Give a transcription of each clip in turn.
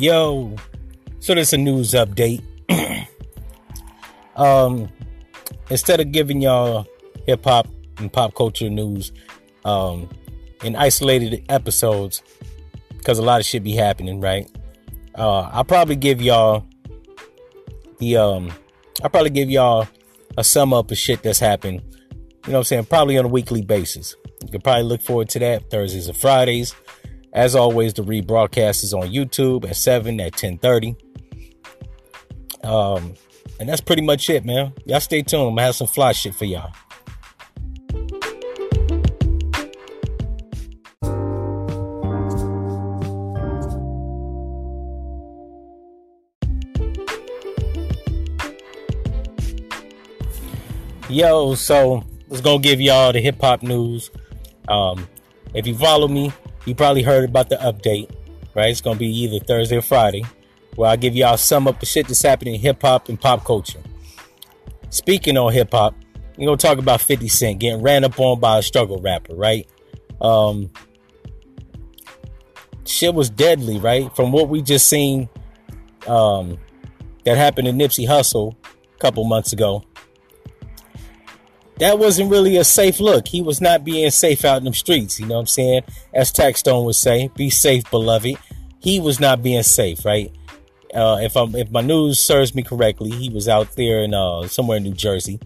Yo, so there's a news update. um, instead of giving y'all hip hop and pop culture news um, in isolated episodes, because a lot of shit be happening, right? Uh, I'll probably give y'all the um, I'll probably give y'all a sum up of shit that's happened. You know what I'm saying? Probably on a weekly basis. You can probably look forward to that Thursdays and Fridays. As always, the rebroadcast is on YouTube at 7 at 1030. Um, and that's pretty much it, man. Y'all stay tuned. I'm gonna have some fly shit for y'all. Yo, so let's go give y'all the hip hop news. Um, if you follow me, you probably heard about the update, right? It's gonna be either Thursday or Friday, where I give y'all some up the shit that's happening in hip hop and pop culture. Speaking on hip hop, we're gonna talk about 50 Cent getting ran up on by a struggle rapper, right? Um, shit was deadly, right? From what we just seen, um, that happened to Nipsey Hussle a couple months ago that wasn't really a safe look. He was not being safe out in the streets. You know what I'm saying? As Taxstone would say, "Be safe, beloved." He was not being safe, right? Uh, if I'm, if my news serves me correctly, he was out there in uh, somewhere in New Jersey,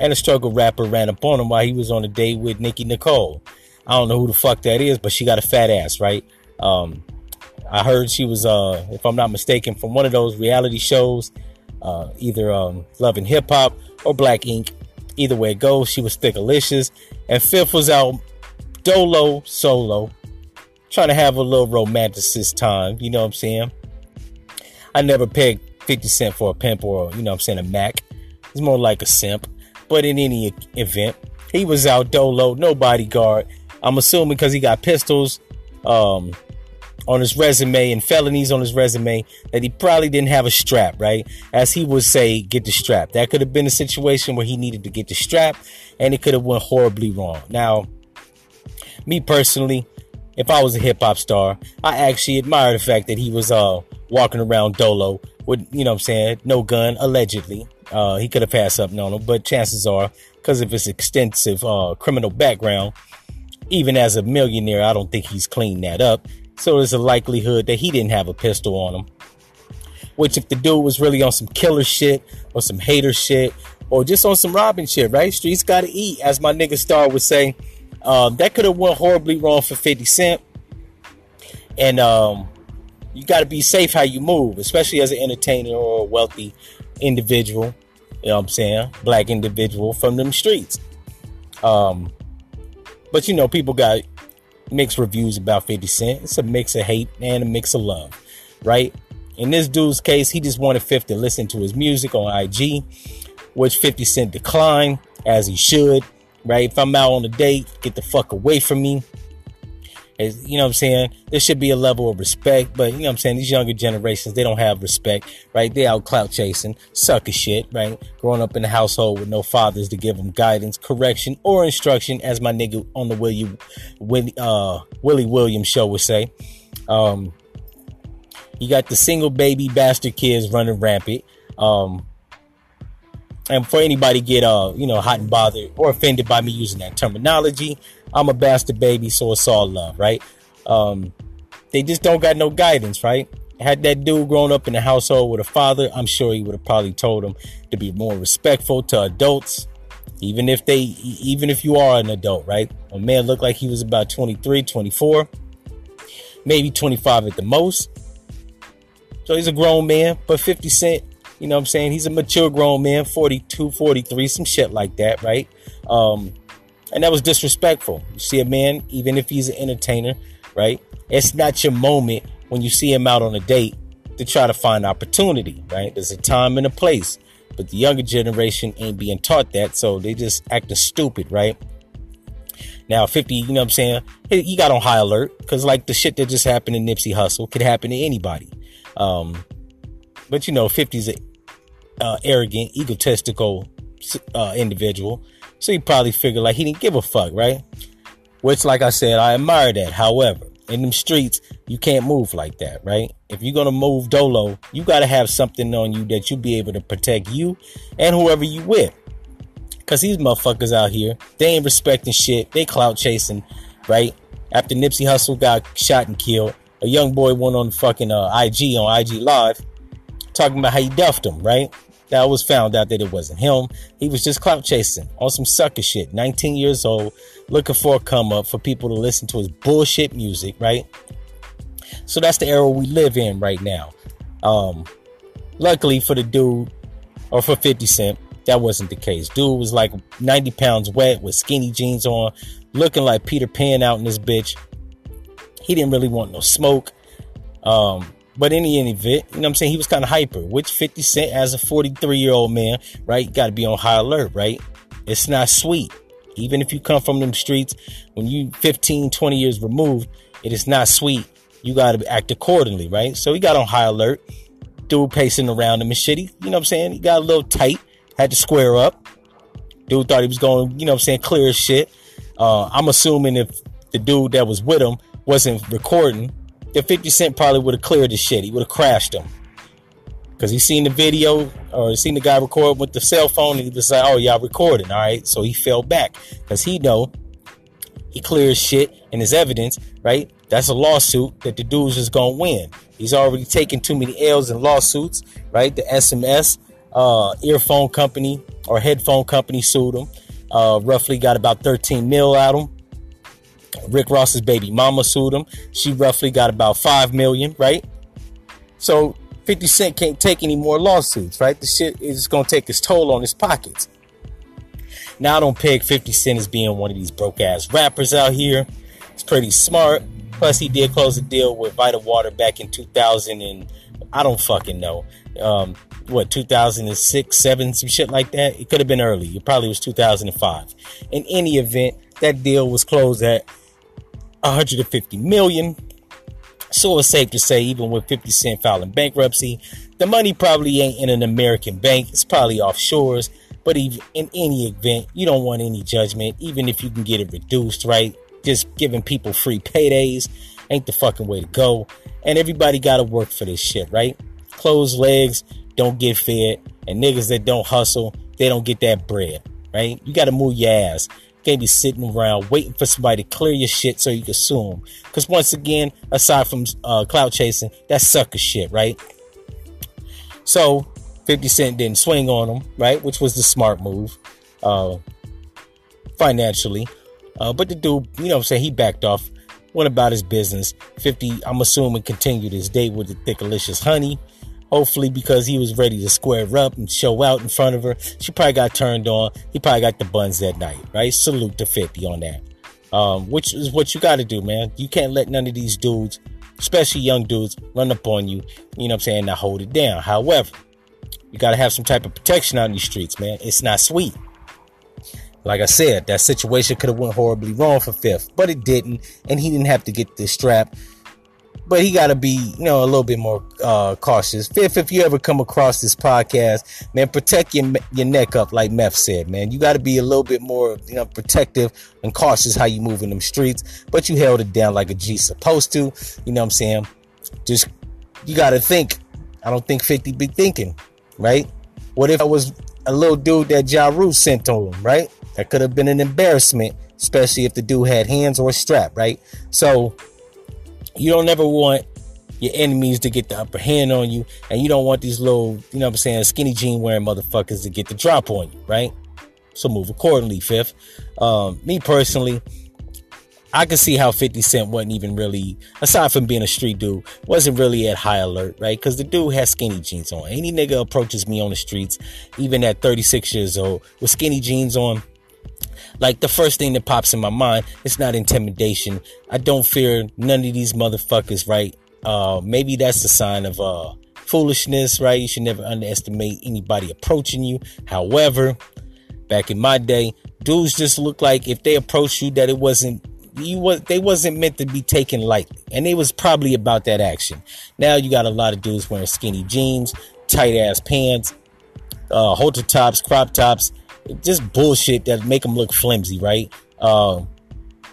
and a struggle rapper ran up on him while he was on a date with Nicki Nicole. I don't know who the fuck that is, but she got a fat ass, right? Um, I heard she was, uh, if I'm not mistaken, from one of those reality shows, uh, either um, Love and Hip Hop or Black Ink Either way it goes, she was thickalicious. And fifth was out dolo solo, trying to have a little romanticist time. You know what I'm saying? I never pegged 50 Cent for a pimp or, you know what I'm saying, a Mac. He's more like a simp. But in any event, he was out dolo, no bodyguard. I'm assuming because he got pistols. Um, on his resume and felonies on his resume that he probably didn't have a strap, right? As he would say, get the strap. That could have been a situation where he needed to get the strap and it could have went horribly wrong. Now, me personally, if I was a hip hop star, I actually admire the fact that he was uh walking around dolo with, you know what I'm saying, no gun, allegedly. Uh, he could have passed something on him, but chances are, because of his extensive uh, criminal background, even as a millionaire, I don't think he's cleaned that up. So there's a likelihood that he didn't have a pistol on him. Which, if the dude was really on some killer shit or some hater shit or just on some robbing shit, right? Streets gotta eat, as my nigga Star would say. Um, that could have went horribly wrong for 50 Cent. And um, you gotta be safe how you move, especially as an entertainer or a wealthy individual. You know what I'm saying? Black individual from them streets. Um, but you know, people got mixed reviews about 50 Cent. It's a mix of hate and a mix of love, right? In this dude's case, he just wanted 50 to listen to his music on IG, which 50 Cent declined, as he should, right? If I'm out on a date, get the fuck away from me. You know what I'm saying? There should be a level of respect, but you know what I'm saying? These younger generations, they don't have respect, right? They out clout chasing, sucker shit, right? Growing up in a household with no fathers to give them guidance, correction, or instruction, as my nigga on the Willie, Willie, uh, Willie Williams show would say. Um, you got the single baby bastard kids running rampant. Um, and for anybody get uh you know hot and bothered or offended by me using that terminology i'm a bastard baby so it's all love right? Um they just don't got no guidance right? Had that dude grown up in a household with a father i'm sure he would have probably told him to be more respectful to adults even if they even if you are an adult right? A man looked like he was about 23 24 maybe 25 at the most. So he's a grown man but 50 cent you know what I'm saying? He's a mature grown man, 42, 43, some shit like that, right? Um, and that was disrespectful. You see a man, even if he's an entertainer, right? It's not your moment when you see him out on a date to try to find opportunity, right? There's a time and a place. But the younger generation ain't being taught that, so they just acting stupid, right? Now, 50, you know what I'm saying? He got on high alert because, like, the shit that just happened in Nipsey Hussle could happen to anybody. Um, but you know, 50's a uh, arrogant, egotistical uh, individual. So he probably figured like he didn't give a fuck, right? Which, like I said, I admire that. However, in them streets, you can't move like that, right? If you're gonna move dolo, you gotta have something on you that you'll be able to protect you and whoever you with. Cause these motherfuckers out here, they ain't respecting shit. They clout chasing, right? After Nipsey Hussle got shot and killed, a young boy went on fucking uh, IG on IG Live talking about how he duffed him, right? That was found out that it wasn't him. He was just clout chasing on some sucker shit. 19 years old, looking for a come up for people to listen to his bullshit music, right? So that's the era we live in right now. Um, luckily for the dude, or for 50 Cent, that wasn't the case. Dude was like 90 pounds wet with skinny jeans on, looking like Peter Pan out in this bitch. He didn't really want no smoke. Um, but in any event, you know what I'm saying? He was kind of hyper, which 50 Cent, as a 43 year old man, right, got to be on high alert, right? It's not sweet. Even if you come from them streets, when you 15, 20 years removed, it is not sweet. You got to act accordingly, right? So he got on high alert. Dude pacing around him and shit. He, you know what I'm saying? He got a little tight, had to square up. Dude thought he was going, you know what I'm saying, clear as shit. Uh, I'm assuming if the dude that was with him wasn't recording, the 50 Cent probably would have cleared the shit. He would have crashed him. Because he seen the video or seen the guy record with the cell phone and he was like, oh, y'all recording. All right. So he fell back because he know he clears shit and his evidence, right? That's a lawsuit that the dude's is going to win. He's already taken too many L's in lawsuits, right? The SMS uh, earphone company or headphone company sued him. Uh, roughly got about 13 mil out of him. Rick Ross's baby mama sued him. She roughly got about 5 million, right? So 50 Cent can't take any more lawsuits, right? The shit is to take its toll on his pockets. Now, I don't peg 50 Cent as being one of these broke ass rappers out here. He's pretty smart. Plus, he did close a deal with Vita Water back in 2000 and I don't fucking know. Um, what 2006, seven, some shit like that. It could have been early. It probably was 2005. In any event, that deal was closed at 150 million. So it's safe to say, even with 50 Cent filing bankruptcy, the money probably ain't in an American bank. It's probably offshores. But even in any event, you don't want any judgment, even if you can get it reduced, right? Just giving people free paydays ain't the fucking way to go. And everybody got to work for this shit, right? Closed legs don't get fed, and niggas that don't hustle, they don't get that bread, right? You got to move your ass can't be sitting around waiting for somebody to clear your shit so you can sue them. Because once again, aside from uh, clout chasing, that's sucker shit, right? So 50 Cent didn't swing on him, right? Which was the smart move uh, financially. Uh, but the dude, you know I'm saying, he backed off, went about his business. 50, I'm assuming, continued his date with the Thickalicious Honey. Hopefully, because he was ready to square up and show out in front of her, she probably got turned on. He probably got the buns that night, right? Salute to 50 on that. Um, which is what you got to do, man. You can't let none of these dudes, especially young dudes, run up on you, you know what I'm saying, not hold it down. However, you got to have some type of protection in these streets, man. It's not sweet. Like I said, that situation could have went horribly wrong for Fifth, but it didn't, and he didn't have to get this strap but he got to be, you know, a little bit more uh, cautious. Fifth, if you ever come across this podcast, man, protect your your neck up, like Meth said, man. You got to be a little bit more, you know, protective and cautious how you move in them streets. But you held it down like a G supposed to. You know what I'm saying? Just you got to think. I don't think 50 be thinking, right? What if I was a little dude that Ja Rule sent to him, right? That could have been an embarrassment, especially if the dude had hands or a strap, right? So you don't ever want your enemies to get the upper hand on you, and you don't want these little, you know what I'm saying, skinny jean wearing motherfuckers to get the drop on you, right? So move accordingly, fifth. Um, me personally, I can see how 50 Cent wasn't even really, aside from being a street dude, wasn't really at high alert, right? Because the dude has skinny jeans on. Any nigga approaches me on the streets, even at 36 years old, with skinny jeans on, like the first thing that pops in my mind, it's not intimidation. I don't fear none of these motherfuckers, right? Uh, maybe that's a sign of uh, foolishness, right? You should never underestimate anybody approaching you. However, back in my day, dudes just look like if they approached you that it wasn't you was they wasn't meant to be taken lightly, and it was probably about that action. Now you got a lot of dudes wearing skinny jeans, tight ass pants, uh, halter tops, crop tops, just bullshit that make them look flimsy, right? Um,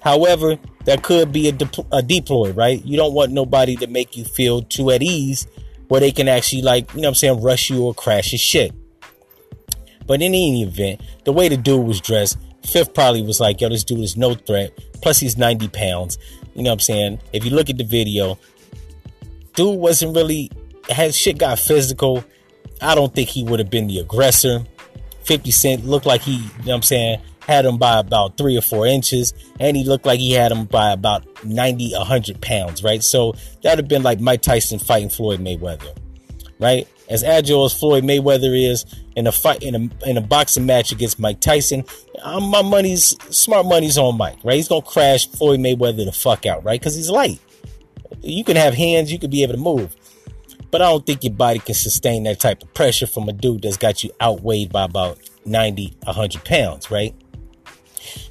however, that could be a, de- a deploy, right? You don't want nobody to make you feel too at ease where they can actually, like, you know I'm saying, rush you or crash your shit. But in any event, the way the dude was dressed, Fifth probably was like, yo, this dude is no threat. Plus, he's 90 pounds. You know what I'm saying? If you look at the video, dude wasn't really, had shit got physical. I don't think he would have been the aggressor. 50 Cent looked like he, you know what I'm saying, had him by about three or four inches, and he looked like he had him by about 90, 100 pounds, right? So that would have been like Mike Tyson fighting Floyd Mayweather, right? As agile as Floyd Mayweather is in a fight in a in a boxing match against Mike Tyson, I'm, my money's smart money's on Mike, right? He's gonna crash Floyd Mayweather the fuck out, right? Because he's light. You can have hands, you can be able to move. But I don't think your body can sustain that type of pressure from a dude that's got you outweighed by about 90, 100 pounds, right?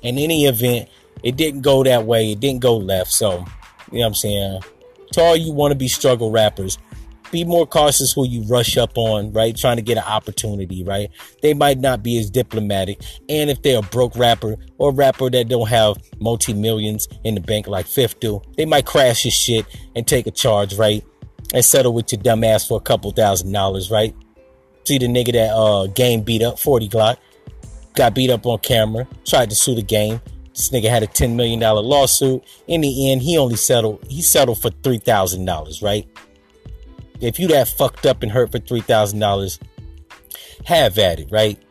In any event, it didn't go that way. It didn't go left. So, you know what I'm saying? To all you want to be struggle rappers, be more cautious who you rush up on, right? Trying to get an opportunity, right? They might not be as diplomatic. And if they're a broke rapper or rapper that don't have multi millions in the bank like Fifth do, they might crash your shit and take a charge, right? And settle with your dumb ass for a couple thousand dollars, right? See the nigga that uh game beat up 40 Glocc got beat up on camera, tried to sue the game. This nigga had a $10 million lawsuit. In the end, he only settled, he settled for $3,000, right? If you that fucked up and hurt for $3,000, have at it, right?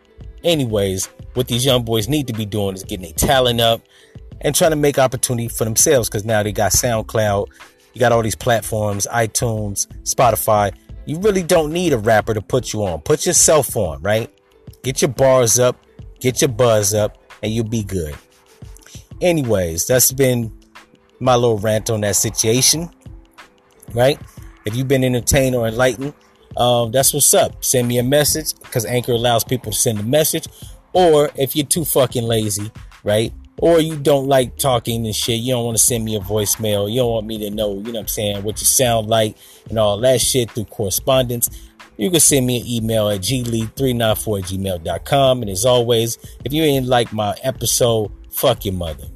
Anyways, what these young boys need to be doing is getting their talent up and trying to make opportunity for themselves because now they got SoundCloud, you got all these platforms, iTunes, Spotify. You really don't need a rapper to put you on. Put yourself on, right? Get your bars up, get your buzz up, and you'll be good. Anyways, that's been my little rant on that situation, right? If you've been entertained or enlightened, um, that's what's up. Send me a message because Anchor allows people to send a message. Or if you're too fucking lazy, right? Or you don't like talking and shit, you don't want to send me a voicemail. You don't want me to know, you know what I'm saying, what you sound like and all that shit through correspondence you can send me an email at glee394 gmail.com. And as always, if you ain't like my episode, fuck your mother.